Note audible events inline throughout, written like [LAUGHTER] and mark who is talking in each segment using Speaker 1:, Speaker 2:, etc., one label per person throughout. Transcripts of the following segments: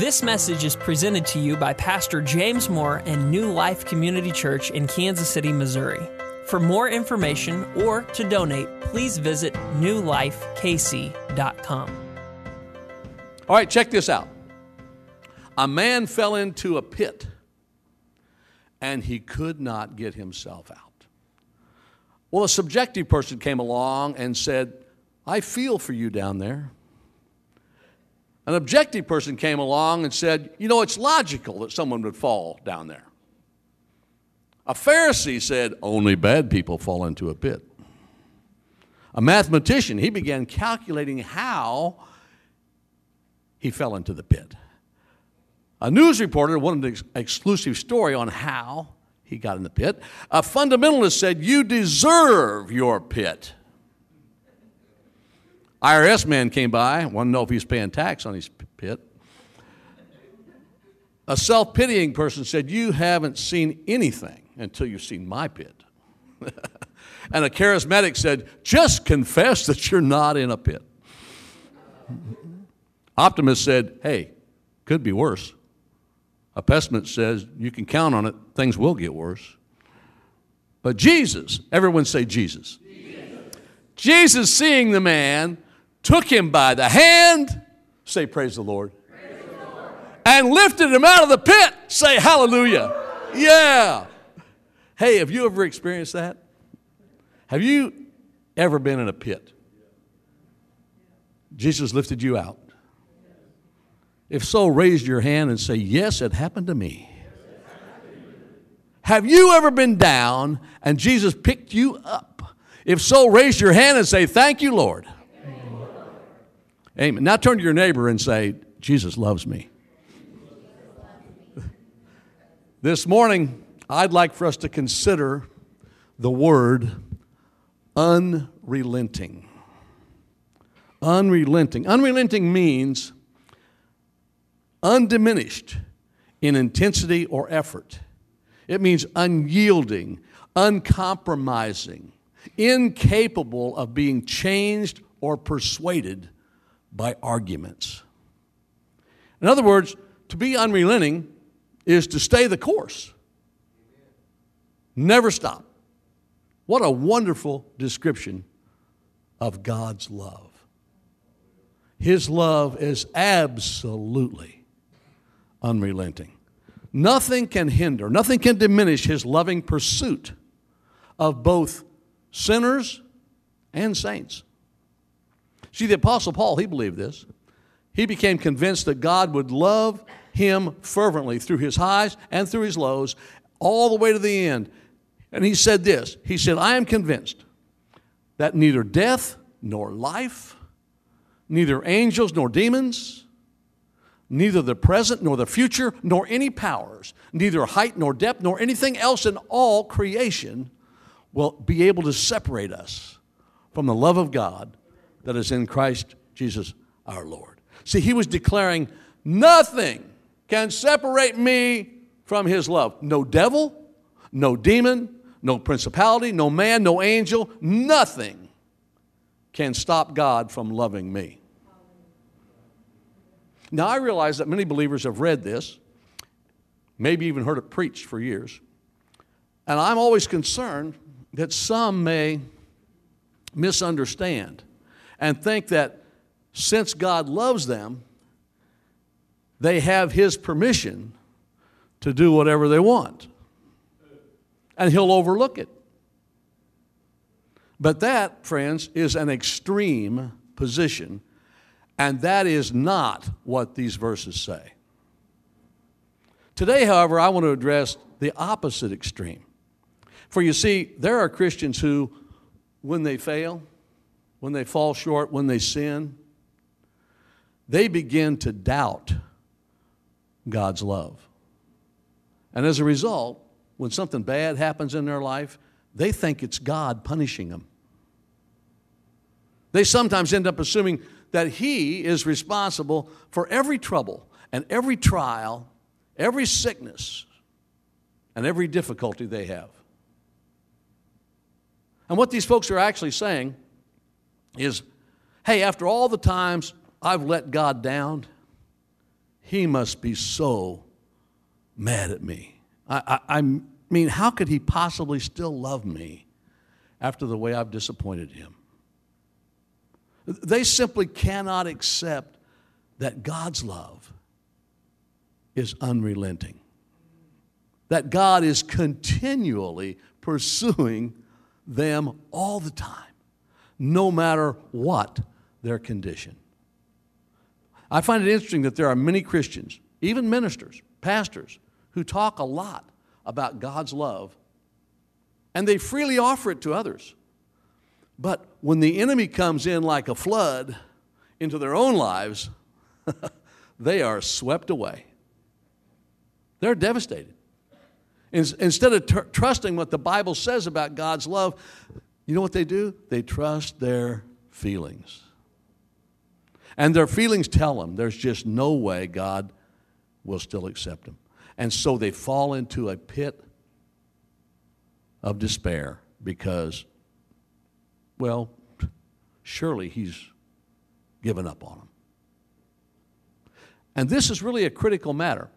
Speaker 1: This message is presented to you by Pastor James Moore and New Life Community Church in Kansas City, Missouri. For more information or to donate, please visit newlifekc.com.
Speaker 2: All right, check this out. A man fell into a pit and he could not get himself out. Well, a subjective person came along and said, I feel for you down there. An objective person came along and said, You know, it's logical that someone would fall down there. A Pharisee said, Only bad people fall into a pit. A mathematician, he began calculating how he fell into the pit. A news reporter wanted an exclusive story on how he got in the pit. A fundamentalist said, You deserve your pit. IRS man came by, wanted to know if he was paying tax on his pit. A self pitying person said, You haven't seen anything until you've seen my pit. [LAUGHS] and a charismatic said, Just confess that you're not in a pit. Optimist said, Hey, could be worse. A pessimist says, You can count on it, things will get worse. But Jesus, everyone say Jesus. Jesus, Jesus seeing the man, took him by the hand, say, Praise the Lord, Praise the Lord. and lifted him out of the pit, say, Hallelujah. Yeah. Hey, have you ever experienced that? Have you ever been in a pit? Jesus lifted you out. If so, raise your hand and say, Yes, it happened to me. Have you ever been down and Jesus picked you up? If so, raise your hand and say, Thank you, Lord. Amen. Now turn to your neighbor and say, Jesus loves me. This morning, I'd like for us to consider the word unrelenting. Unrelenting. Unrelenting means undiminished in intensity or effort. It means unyielding, uncompromising, incapable of being changed or persuaded by arguments. In other words, to be unrelenting is to stay the course, never stop. What a wonderful description of God's love. His love is absolutely unrelenting. Nothing can hinder, nothing can diminish his loving pursuit of both sinners and saints. See, the Apostle Paul, he believed this. He became convinced that God would love him fervently through his highs and through his lows, all the way to the end. And he said this He said, I am convinced that neither death nor life, neither angels nor demons, neither the present nor the future, nor any powers, neither height nor depth, nor anything else in all creation will be able to separate us from the love of God that is in Christ Jesus our Lord. See, he was declaring, nothing can separate me from his love. No devil, no demon, no principality, no man, no angel, nothing can stop God from loving me. Now, I realize that many believers have read this, maybe even heard it preached for years, and I'm always concerned that some may misunderstand and think that since God loves them, they have His permission to do whatever they want. And He'll overlook it. But that, friends, is an extreme position and that is not what these verses say. Today, however, I want to address the opposite extreme. For you see, there are Christians who, when they fail, when they fall short, when they sin, they begin to doubt God's love. And as a result, when something bad happens in their life, they think it's God punishing them. They sometimes end up assuming that He is responsible for every trouble and every trial, every sickness, and every difficulty they have. And what these folks are actually saying is hey, after all the times I've let God down, he must be so mad at me. I, I, I mean, how could he possibly still love me after the way I've disappointed him? They simply cannot accept that God's love is unrelenting, that God is continually pursuing them all the time, no matter what their condition. I find it interesting that there are many Christians, even ministers, pastors, who talk a lot about God's love and they freely offer it to others. But when the enemy comes in like a flood into their own lives, [LAUGHS] they are swept away. They're devastated. Instead of tr- trusting what the Bible says about God's love, you know what they do? They trust their feelings. And their feelings tell them there's just no way God will still accept them. And so they fall into a pit of despair because, well, surely He's given up on them. And this is really a critical matter.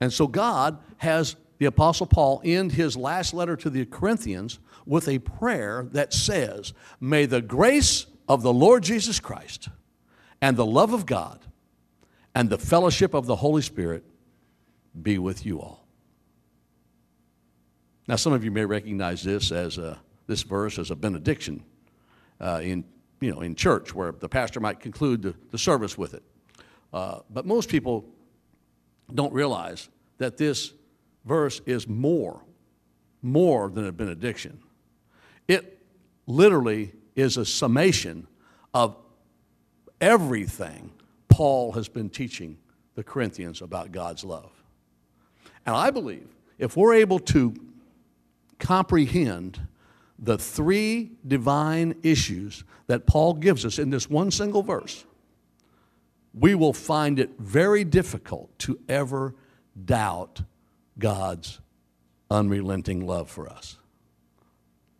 Speaker 2: And so God has the Apostle Paul end his last letter to the Corinthians with a prayer that says, May the grace of the Lord Jesus Christ and the love of God and the fellowship of the Holy Spirit be with you all. Now, some of you may recognize this as a, this verse as a benediction uh, in, you know, in church, where the pastor might conclude the, the service with it. Uh, but most people don't realize that this verse is more, more than a benediction. It literally is a summation of everything Paul has been teaching the Corinthians about God's love. And I believe if we're able to comprehend the three divine issues that Paul gives us in this one single verse, we will find it very difficult to ever doubt God's unrelenting love for us.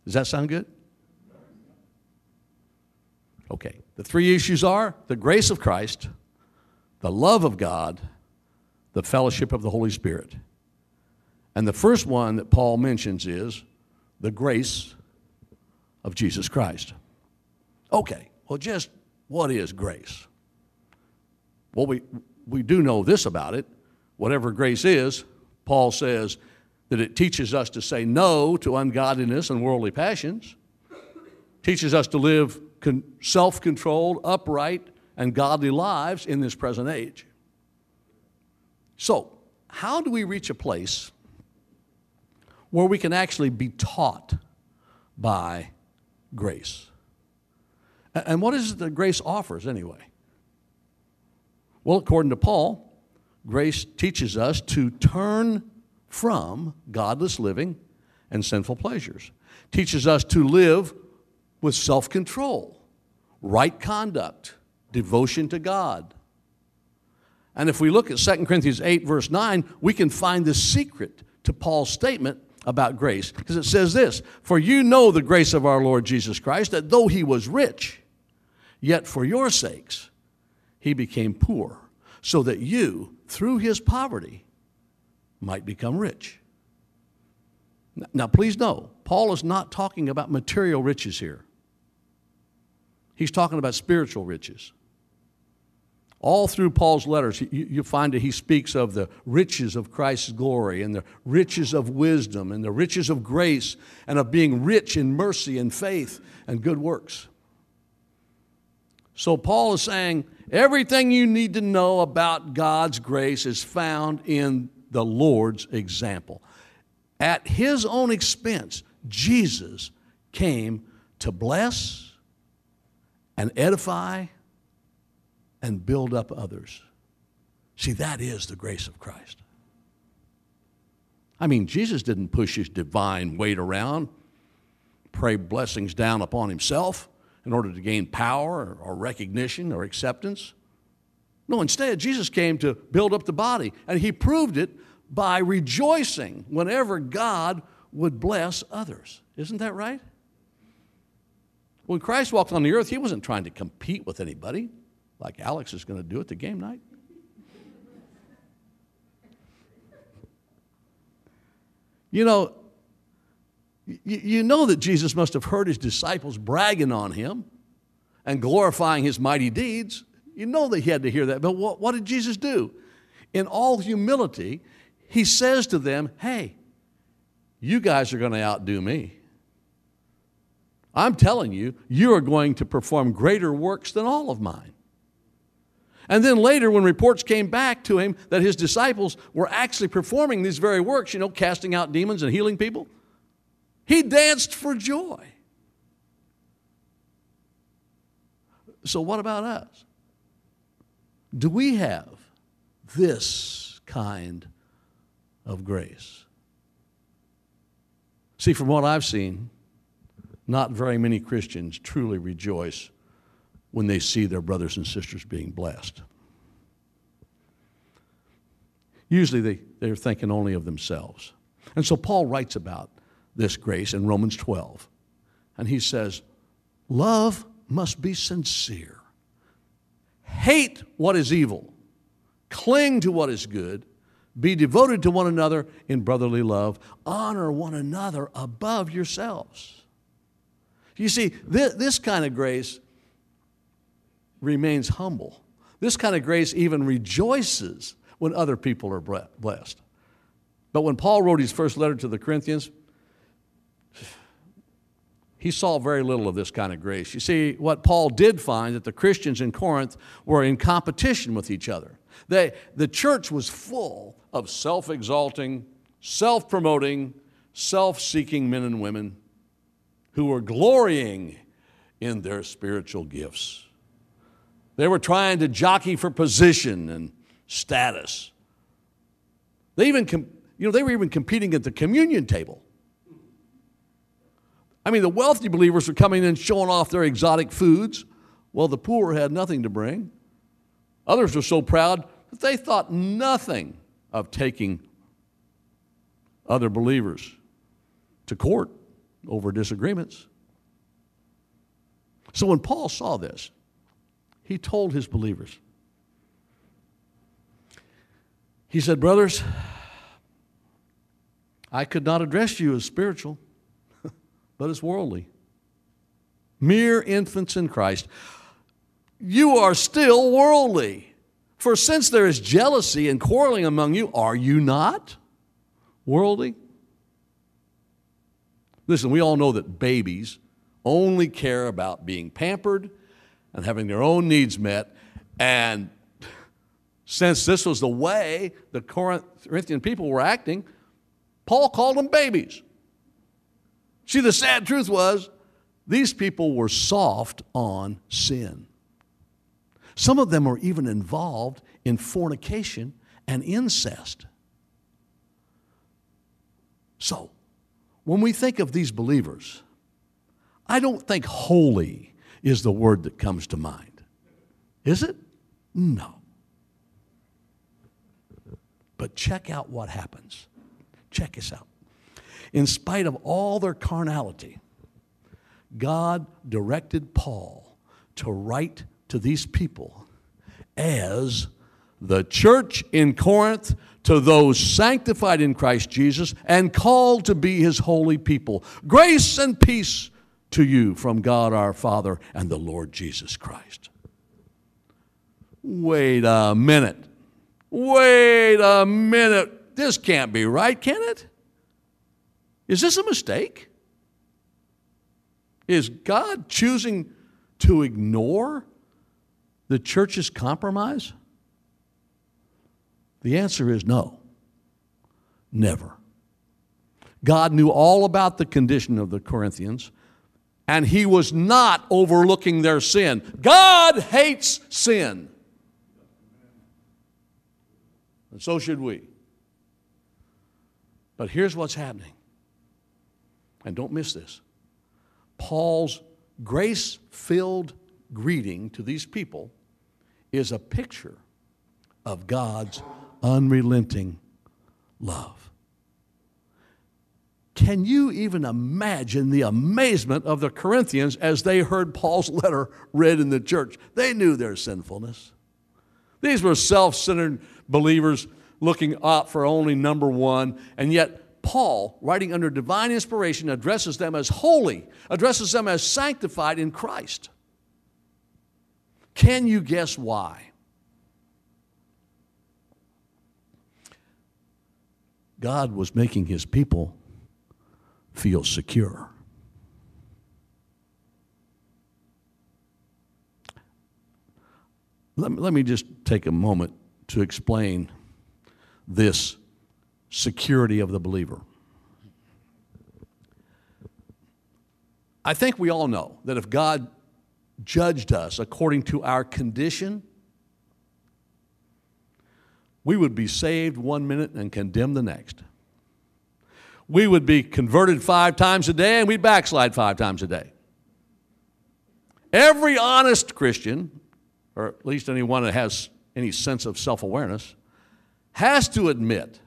Speaker 2: Does that sound good? Okay. The three issues are the grace of Christ, the love of God, the fellowship of the Holy Spirit. And the first one that Paul mentions is the grace of Jesus Christ. Okay, well, just what is grace? Well, we, we do know this about it. Whatever grace is, Paul says that it teaches us to say no to ungodliness and worldly passions, teaches us to live con- self controlled, upright, and godly lives in this present age. So, how do we reach a place where we can actually be taught by grace? And what is it that grace offers anyway? Well, according to Paul, grace teaches us to turn from godless living and sinful pleasures, teaches us to live with self control, right conduct, devotion to God. And if we look at 2 Corinthians 8, verse 9, we can find the secret to Paul's statement about grace. Because it says this For you know the grace of our Lord Jesus Christ, that though he was rich, yet for your sakes he became poor, so that you, through his poverty, might become rich. Now, please know, Paul is not talking about material riches here. He's talking about spiritual riches. All through Paul's letters, you, find that he speaks of the riches of Christ's glory and the riches of wisdom and the riches of grace and of being rich in mercy and faith and good works. So, Paul is saying everything you need to know about God's grace is found in the Lord's example. At his own expense, Jesus came to bless and edify and build up others. See, that is the grace of Christ. I mean, Jesus didn't push his divine weight around, pray blessings down upon himself in order to gain power or recognition or acceptance. No, instead, Jesus came to build up the body, and he proved it by rejoicing whenever God would bless others. Isn't that right? When Christ walked on the earth, he wasn't trying to compete with anybody like Alex is going to do at the game night. You know, you know that Jesus must have heard his disciples bragging on him and glorifying his mighty deeds. You know that he had to hear that. But what, what did Jesus do? In all humility, he says to them, Hey, you guys are going to outdo me. I'm telling you, you are going to perform greater works than all of mine. And then later, when reports came back to him that his disciples were actually performing these very works, you know, casting out demons and healing people, he danced for joy. So, what about us? Do we have this kind of grace? See, from what I've seen, not very many Christians truly rejoice when they see their brothers and sisters being blessed. Usually they, they're thinking only of themselves. And so Paul writes about this grace in Romans 12. And he says, Love must be sincere. Hate what is evil. Cling to what is good. Be devoted to one another in brotherly love. Honor one another above yourselves. You see, this, this kind of grace remains humble. This kind of grace even rejoices when other people are blessed. But when Paul wrote his first letter to the Corinthians, he saw very little of this kind of grace. You see, what Paul did find that the Christians in Corinth were in competition with each other. They, the church was full of self exalting, self promoting, self seeking men and women who were glorying in their spiritual gifts. They were trying to jockey for position and status. They even, you know, they were even competing at the communion table. I mean, the wealthy believers were coming in showing off their exotic foods, while the poor had nothing to bring. Others were so proud that they thought nothing of taking other believers to court over disagreements. So when Paul saw this, he told his believers. He said, Brothers, I could not address you as spiritual, but as worldly. Mere infants in Christ. You are still worldly. For since there is jealousy and quarreling among you, are you not worldly? Listen, we all know that babies only care about being pampered and having their own needs met. And since this was the way the Corinthian people were acting, Paul called them babies. See, the sad truth was these people were soft on sin. Some of them were even involved in fornication and incest. So, when we think of these believers, I don't think holy is the word that comes to mind. Is it? No. But check out what happens. Check this out. In spite of all their carnality, God directed Paul to write to these people as the church in Corinth to those sanctified in Christ Jesus and called to be his holy people. Grace and peace to you from God our Father and the Lord Jesus Christ. Wait a minute. Wait a minute. This can't be right, can it? Is this a mistake? Is God choosing to ignore the church's compromise? The answer is no. Never. God knew all about the condition of the Corinthians and he was not overlooking their sin. God hates sin. And so should we. But here's what's happening. And don't miss this. Paul's grace filled greeting to these people is a picture of God's unrelenting love. Can you even imagine the amazement of the Corinthians as they heard Paul's [LAUGHS] letter read in the church? They knew their sinfulness. These were self centered believers looking out for only number one, and yet Paul, writing under divine inspiration, addresses them as holy, addresses them as sanctified in Christ. Can you guess why? God was making his people feel secure. Let me, let me just take a moment to explain this security of the believer. I think we all know that if God judged us according to our condition, we would be saved one minute and condemned the next. We would be converted five times a day and we'd backslide five times a day. Every honest Christian, or at least anyone that has any sense of self awareness, has to admit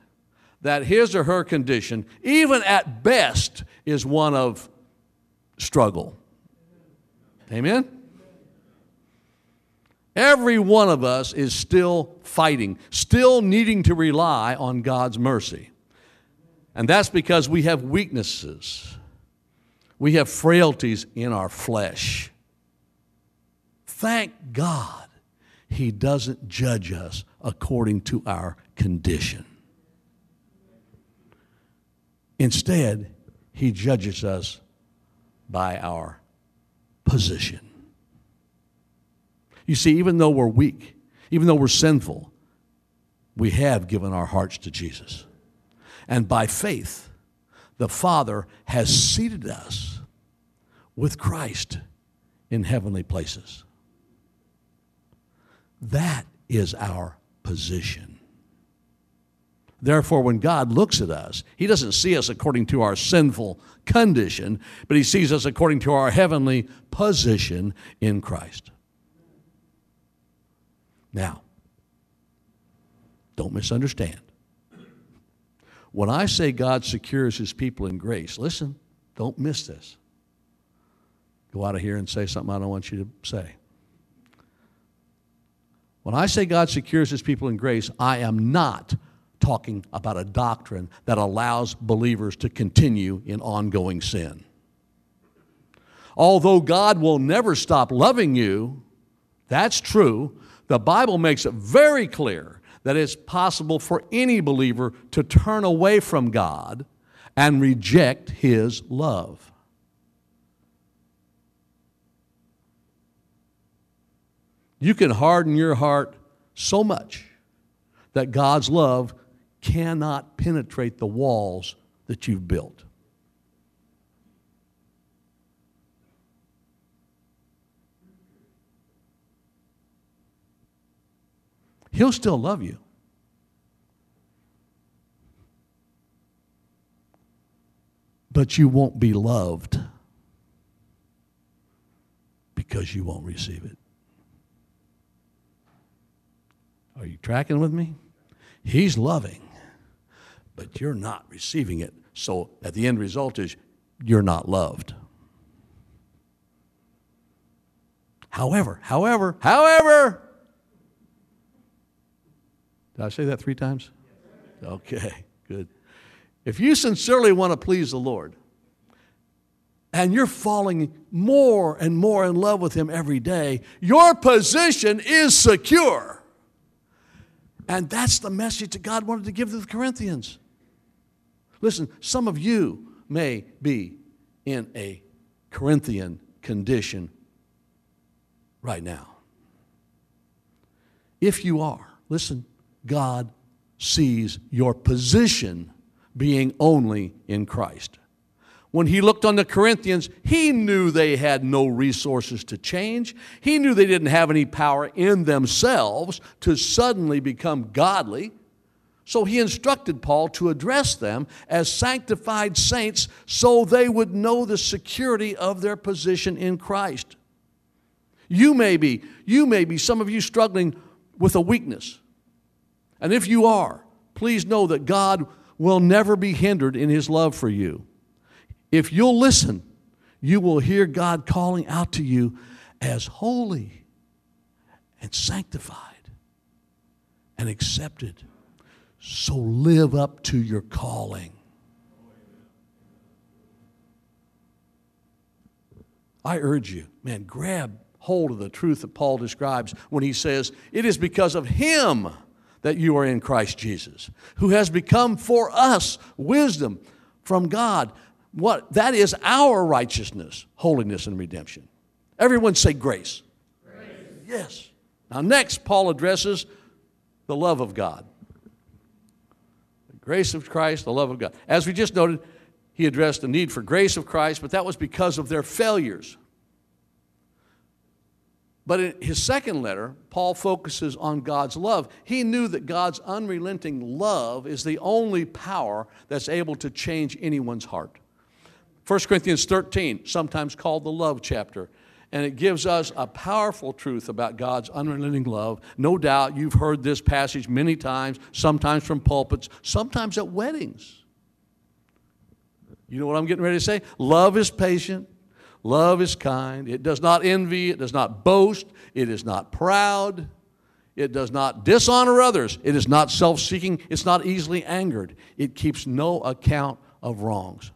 Speaker 2: that his or her condition, even at best, is one of struggle. Amen? Every one of us is still fighting, still needing to rely on God's mercy. And that's because we have weaknesses. We have frailties in our flesh. Thank God He doesn't judge us according to our condition. Instead, He judges us by our position. You see, even though we're weak, even though we're sinful, we have given our hearts to Jesus. And by faith, the Father has seated us with Christ in heavenly places. That is our position. Therefore, when God looks at us, He doesn't see us according to our sinful condition, but He sees us according to our heavenly position in Christ. Now, don't misunderstand. When I say God secures His people in grace, listen, don't miss this. Go out of here and say something I don't want you to say. When I say God secures His people in grace, I am not talking about a doctrine that allows believers to continue in ongoing sin. Although God will never stop loving you, that's true, the Bible makes it very clear that it's possible for any believer to turn away from God and reject His love. You can harden your heart so much that God's love cannot penetrate the walls that you've built. He'll still love you. But you won't be loved because you won't receive it. Are you tracking with me? He's loving but you're not receiving it. So at the end result is you're not loved. However, however, however, did I say that three times? Okay, good. If you sincerely want to please the Lord, and you're falling more and more in love with Him every day, your position is secure. And that's the message that God wanted to give to the Corinthians. Listen, some of you may be in a Corinthian condition right now. If you are, listen, God sees your position being only in Christ. When he looked on the Corinthians, he knew they had no resources to change. He knew they didn't have any power in themselves to suddenly become godly. So he instructed Paul to address them as sanctified saints so they would know the security of their position in Christ. You may be, you may be, some of you struggling with a weakness. And if you are, please know that God will never be hindered in his love for you. If you'll listen, you will hear God calling out to you as holy and sanctified and accepted so live up to your calling. I urge you, man, grab hold of the truth that Paul describes when he says, It is because of him that you are in Christ Jesus, who has become for us wisdom from God. What that is our righteousness, holiness, and redemption. Everyone say grace. grace. Yes. Now, next, Paul addresses the love of God. Grace of Christ, the love of God. As we just noted, he addressed the need for grace of Christ, but that was because of their failures. But in his second letter, Paul focuses on God's love. He knew that God's unrelenting love is the only power that's able to change anyone's heart. 1 Corinthians 13, sometimes called the love chapter, and it gives us a powerful truth about God's unrelenting love. No doubt you've heard this passage many times, sometimes from pulpits, sometimes at weddings. You know what I'm getting ready to say? Love is patient. Love is kind. It does not envy. It does not boast. It is not proud. It does not dishonor others. It is not self seeking. It's not easily angered. It keeps no account of wrongs.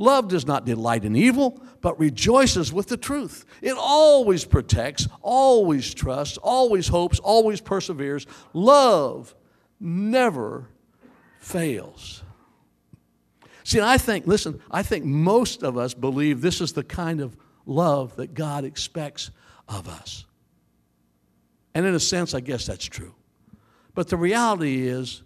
Speaker 2: Love does not delight in evil, but rejoices with the truth. It always protects, always trusts, always hopes, always perseveres. Love never fails. See, I think, listen, I think most of us believe this is the kind of love that God expects of us. And in a sense, I guess that's true. But the reality is,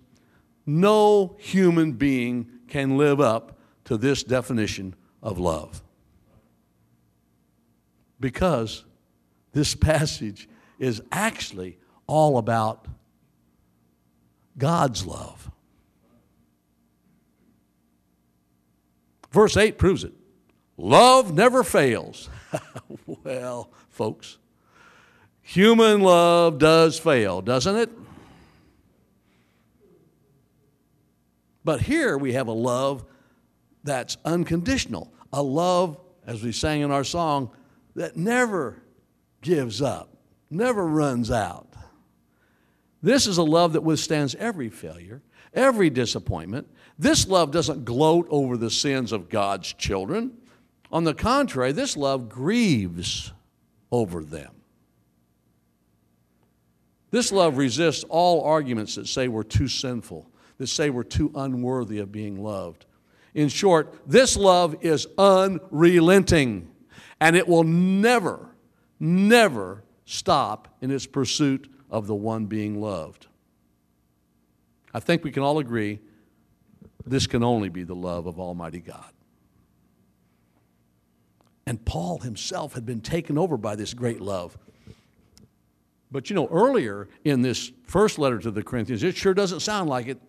Speaker 2: no human being can live up to this definition of love. Because this passage is actually all about God's love. Verse 8 proves it. Love never fails. [LAUGHS] well, folks, human love does fail, doesn't it? But here we have a love that's unconditional, a love, as we sang in our song, that never gives up, never runs out. This is a love that withstands every failure, every disappointment, this love doesn't gloat over the sins of God's children. On the contrary, this love grieves over them. This love resists all arguments that say we're too sinful, that say we're too unworthy of being loved. In short, this love is unrelenting, and it will never, never stop in its pursuit of the one being loved. I think we can all agree this can only be the love of Almighty God. And Paul himself had been taken over by this great love. But you know, earlier in this first letter to the Corinthians, it sure doesn't sound like it.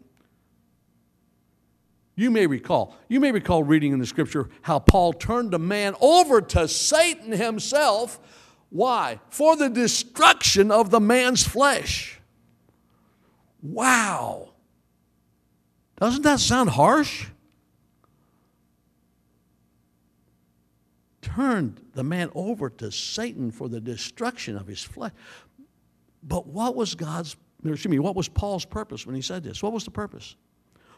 Speaker 2: You may recall, you may recall reading in the scripture how Paul turned a man over to Satan himself. Why? For the destruction of the man's flesh. Wow. Doesn't that sound harsh? Turned the man over to Satan for the destruction of his flesh. But what was God's, excuse me, what was Paul's purpose when he said this? What was the purpose?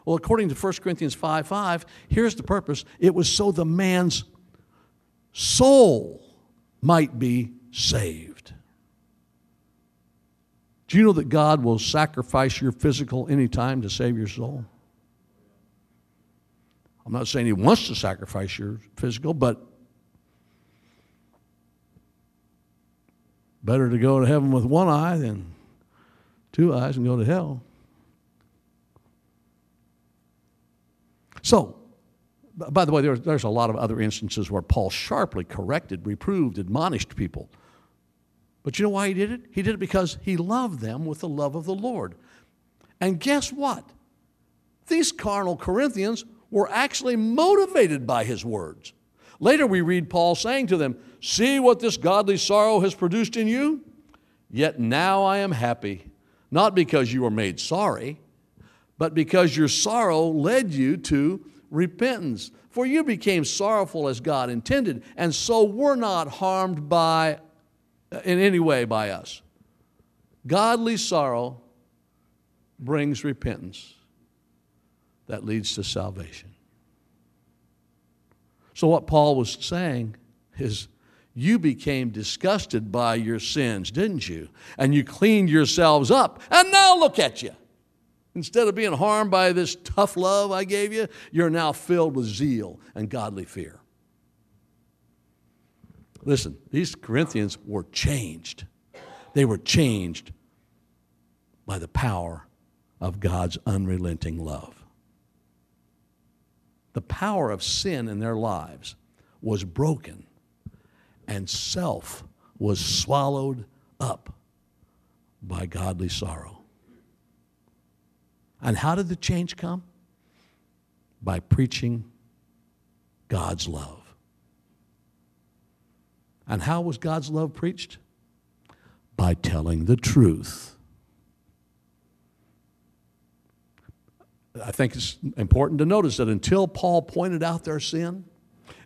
Speaker 2: Well, according to 1 Corinthians 5 5, here's the purpose it was so the man's soul might be saved. Do you know that God will sacrifice your physical anytime to save your soul? I'm not saying he wants to sacrifice your physical, but better to go to heaven with one eye than two eyes and go to hell. So, by the way, there's, there's a lot of other instances where Paul sharply corrected, reproved, admonished people. But you know why he did it? He did it because he loved them with the love of the Lord. And guess what? These carnal Corinthians were actually motivated by his words. Later, we read Paul saying to them, See what this godly sorrow has produced in you? Yet now I am happy, not because you were made sorry, but because your sorrow led you to repentance. For you became sorrowful as God intended, and so were not harmed by uh, in any way by us. Godly sorrow brings repentance that leads to salvation. So, what Paul was saying is you became disgusted by your sins, didn't you? And you cleaned yourselves up. And now look at you. Instead of being harmed by this tough love I gave you, you're now filled with zeal and godly fear. Listen, these Corinthians were changed. They were changed by the power of God's unrelenting love. The power of sin in their lives was broken, and self was swallowed up by godly sorrow. And how did the change come? By preaching God's love. And how was God's love preached? By telling the truth. I think it's important to notice that until Paul pointed out their sin,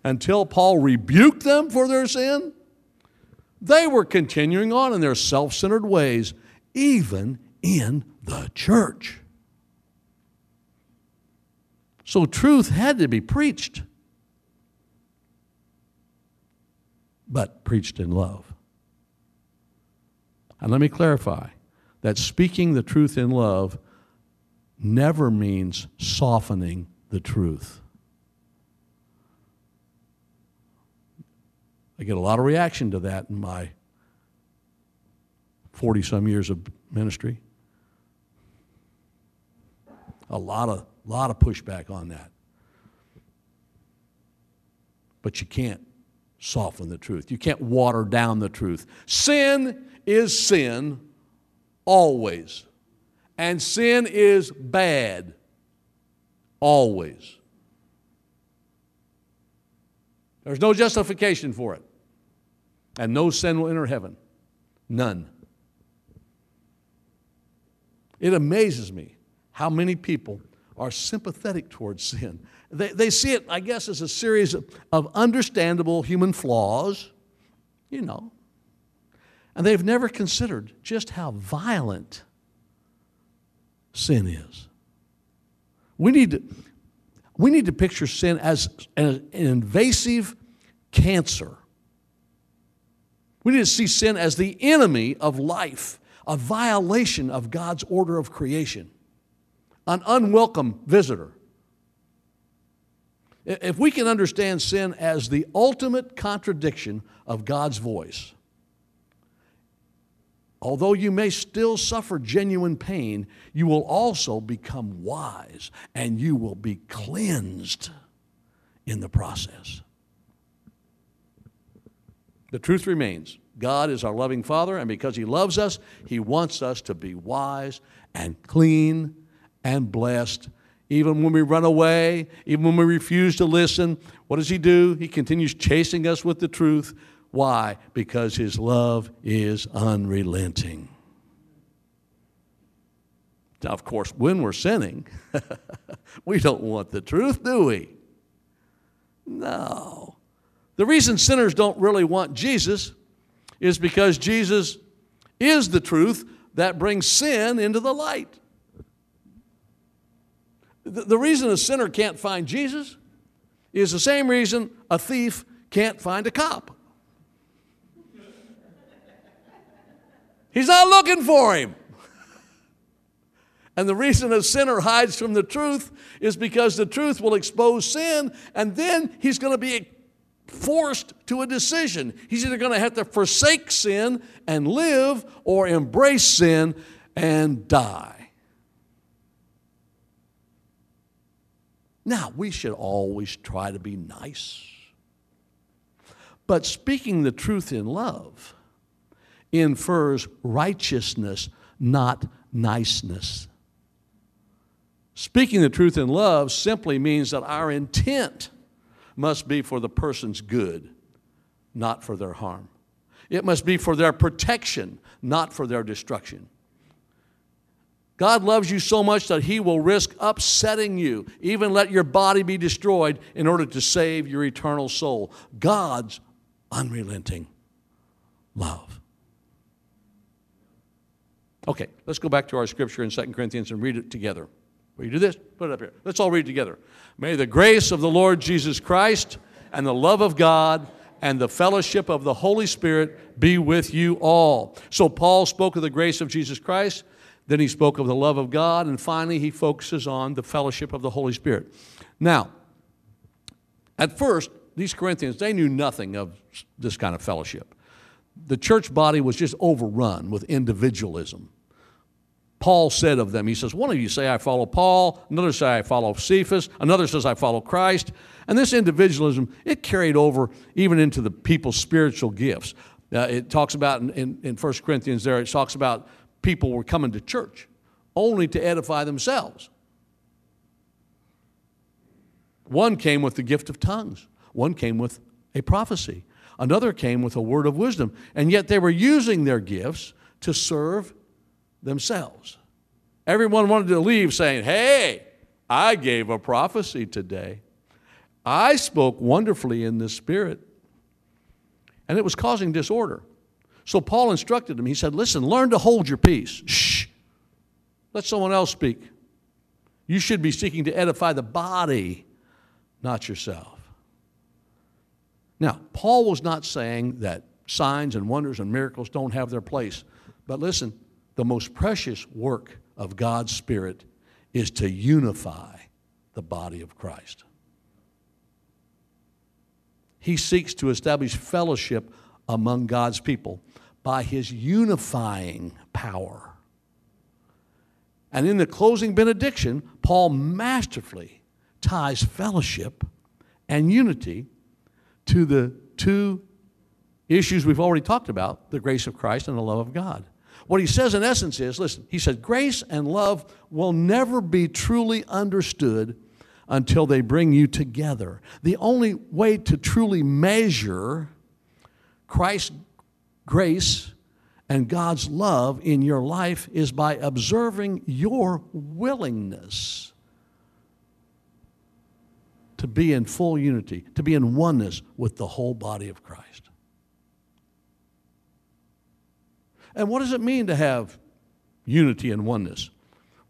Speaker 2: until Paul rebuked them for their sin, they were continuing on in their self centered ways, even in the church. So truth had to be preached, but preached in love. And let me clarify that speaking the truth in love never means softening the truth. I get a lot of reaction to that in my 40 some years of ministry. A lot of, lot of pushback on that. But you can't soften the truth. You can't water down the truth. Sin is sin always. And sin is bad always. There's no justification for it. And no sin will enter heaven. None. It amazes me how many people are sympathetic towards sin. They, they see it, I guess, as a series of, of understandable human flaws, you know. And they've never considered just how violent sin is. We need to, we need to picture sin as an invasive cancer. We need to see sin as the enemy of life, a violation of God's order of creation, an unwelcome visitor. If we can understand sin as the ultimate contradiction of God's voice, although you may still suffer genuine pain, you will also become wise and you will be cleansed in the process. The truth remains God is our loving Father, and because He loves us, He wants us to be wise and clean and blessed. Even when we run away, even when we refuse to listen, what does He do? He continues chasing us with the truth why? Because his love is unrelenting. Now, of course, when we're sinning, [LAUGHS] we don't want the truth, do we? No. The reason sinners don't really want Jesus is because Jesus is the truth that brings sin into the light. The, reason a sinner can't find Jesus is the same reason a thief can't find a cop. He's not looking for him. And the reason a sinner hides from the truth is because the truth will expose sin, and then he's going to be forced to a decision. He's either going to have to forsake sin and live or embrace sin and die. Now, we should always try to be nice. But speaking the truth in love, infers righteousness, not niceness. Speaking the truth in love simply means that our intent must be for the person's good, not for their harm. It must be for their protection, not for their destruction. God loves you so much that He will risk upsetting you, even let your body be destroyed in order to save your eternal soul. God's unrelenting love. Okay, let's go back to our scripture in 2 Corinthians and read it together. Will you do this? Put it up here. Let's all read together. May the grace of the Lord Jesus Christ and the love of God and the fellowship of the Holy Spirit be with you all. So, Paul spoke of the grace of Jesus Christ, then he spoke of the love of God, and finally, he focuses on the fellowship of the Holy Spirit. Now, at first, these Corinthians, they knew nothing of this kind of fellowship. The church body was just overrun with individualism. Paul said of them, he says, One of you say, I follow Paul, another say, I follow Cephas, another says, I follow Christ. And this individualism, it carried over even into the people's spiritual gifts. Uh, it talks about in, in, in 1 Corinthians there, it talks about people were coming to church only to edify themselves. One came with the gift of tongues, one came with a prophecy, another came with a word of wisdom, and yet they were using their gifts to serve themselves. Everyone wanted to leave saying, Hey, I gave a prophecy today. I spoke wonderfully in the Spirit. And it was causing disorder. So Paul instructed them. He said, Listen, learn to hold your peace. Shh. Let someone else speak. You should be seeking to edify the body, not yourself. Now, Paul was not saying that signs and wonders and miracles don't have their place. But listen, the most precious work of God's Spirit is to unify the body of Christ. He seeks to establish fellowship among God's people by his unifying power. And in the closing benediction, Paul masterfully ties fellowship and unity to the two issues we've already talked about the grace of Christ and the love of God. What he says in essence is listen, he said, grace and love will never be truly understood until they bring you together. The only way to truly measure Christ's grace and God's love in your life is by observing your willingness to be in full unity, to be in oneness with the whole body of Christ. And what does it mean to have unity and oneness?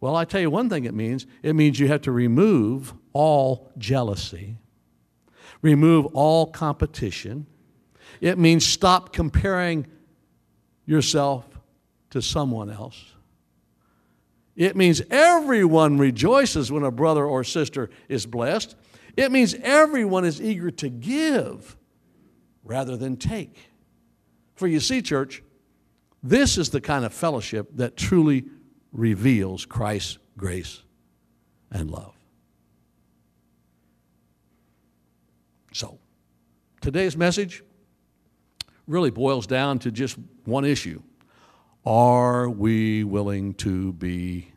Speaker 2: Well, I tell you one thing it means it means you have to remove all jealousy, remove all competition. It means stop comparing yourself to someone else. It means everyone rejoices when a brother or sister is blessed. It means everyone is eager to give rather than take. For you see, church, this is the kind of fellowship that truly reveals Christ's grace and love. So, today's message really boils down to just one issue Are we willing to be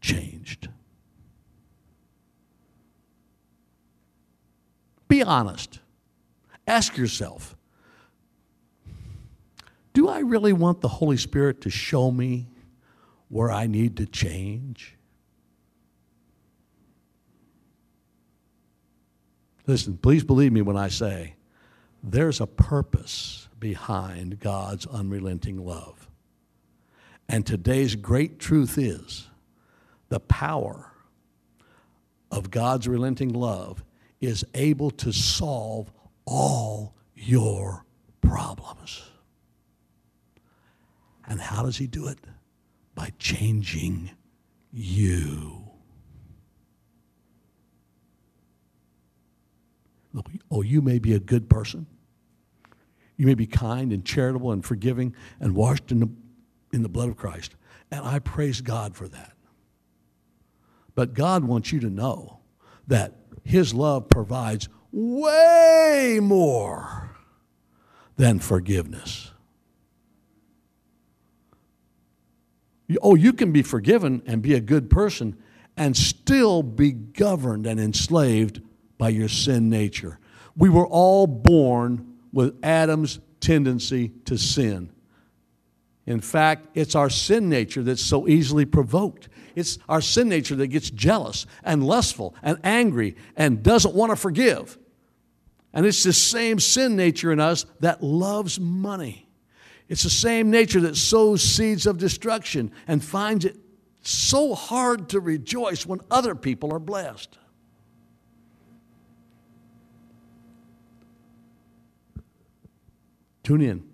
Speaker 2: changed? Be honest. Ask yourself do I really want the Holy Spirit to show me where I need to change? Listen, please believe me when I say there's a purpose behind God's unrelenting love. And today's great truth is the power of God's relenting love is able to solve all your problems. And how does he do it? By changing you. Oh, you may be a good person. You may be kind and charitable and forgiving and washed in the, in the blood of Christ. And I praise God for that. But God wants you to know that His love provides way more than forgiveness. Oh, you can be forgiven and be a good person and still be governed and enslaved by your sin nature. We were all born with Adam's tendency to sin. In fact, it's our sin nature that's so easily provoked. It's our sin nature that gets jealous and lustful and angry and doesn't want to forgive. And it's the same sin nature in us that loves money. It's the same nature that sows seeds of destruction and finds it so hard to rejoice when other people are blessed. Tune in.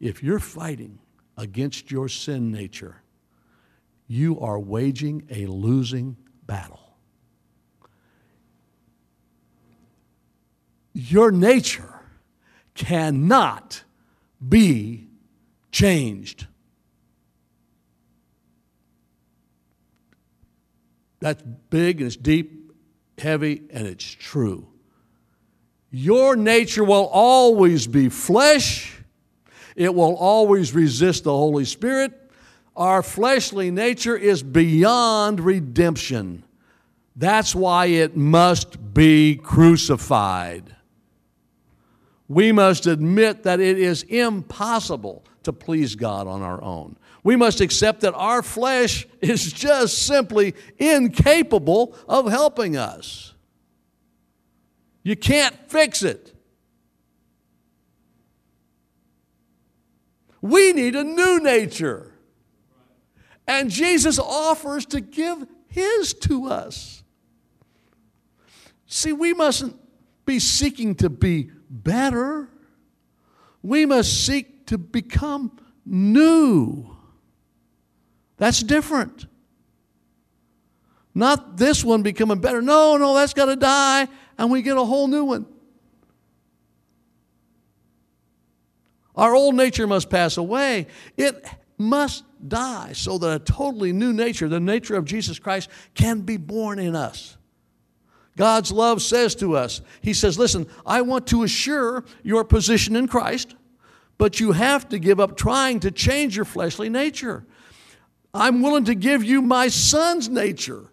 Speaker 2: If you're fighting against your sin nature, you are waging a losing battle. Your nature cannot be changed. That's big and it's deep, heavy, and it's true. Your nature will always be flesh. It will always resist the Holy Spirit. Our fleshly nature is beyond redemption. That's why it must be crucified. We must admit that it is impossible to please God on our own. We must accept that our flesh [LAUGHS] is just simply incapable of helping us. You can't fix it. We need a new nature. And Jesus offers to give His to us. See, we mustn't be seeking to be better. We must seek to become new. That's different. Not this one becoming better. No, no, that's got to die, and we get a whole new one. Our old nature must pass away. It must die so that a totally new nature, the nature of Jesus Christ, can be born in us. God's love says to us, He says, Listen, I want to assure your position in Christ, but you have to give up trying to change your fleshly nature. I'm willing to give you my son's nature,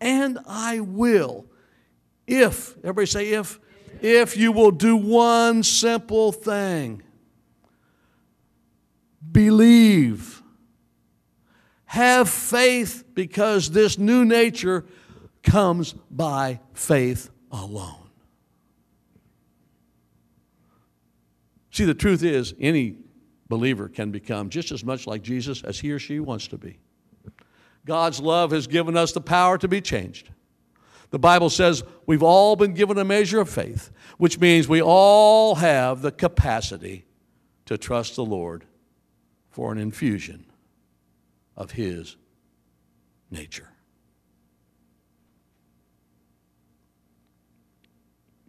Speaker 2: and I will. If, everybody say if, if you will do one simple thing believe, have faith, because this new nature comes by faith alone. See, the truth is, any believer can become just as much like Jesus as he or she wants to be. God's love has given us the power to be changed. The Bible says we've all been given a measure of faith, which means we all have the capacity to trust the Lord for an infusion of His nature.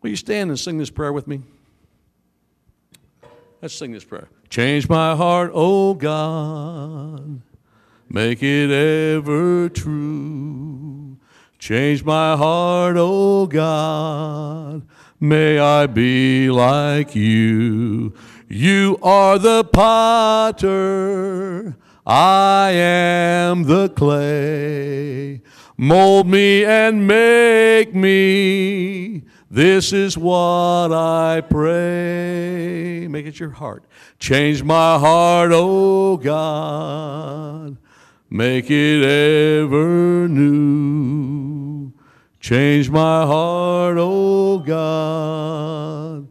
Speaker 2: Will you stand and sing this prayer with me? Let's sing this prayer. Change my heart, O God, make it ever true. Change my heart, O God, may I be like you. You are the potter, I am the clay. Mold me and make me this is what I pray. Make it your heart. Change my heart, O God. Make it ever new. Change my heart, O God.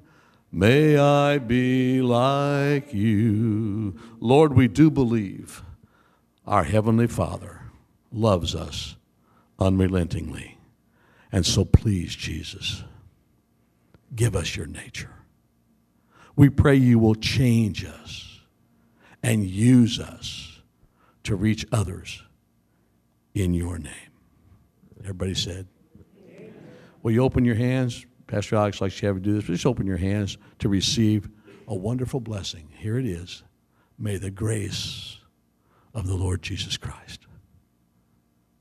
Speaker 2: May I be like you. Lord, we do believe our Heavenly Father loves us unrelentingly. And so please, Jesus give us your nature. We pray you will change us and use us to reach others in your name. Everybody said. Will you open your hands? Pastor Alex likes to have you do this. Just open your hands to receive a wonderful blessing. Here it is. May the grace of the Lord Jesus Christ,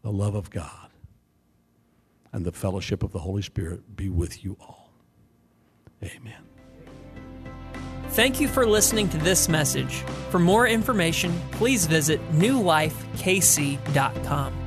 Speaker 2: the love of God, and the fellowship of the Holy Spirit be with you all. Amen.
Speaker 1: Thank you for listening to this message. For more information, please visit newlifekc.com.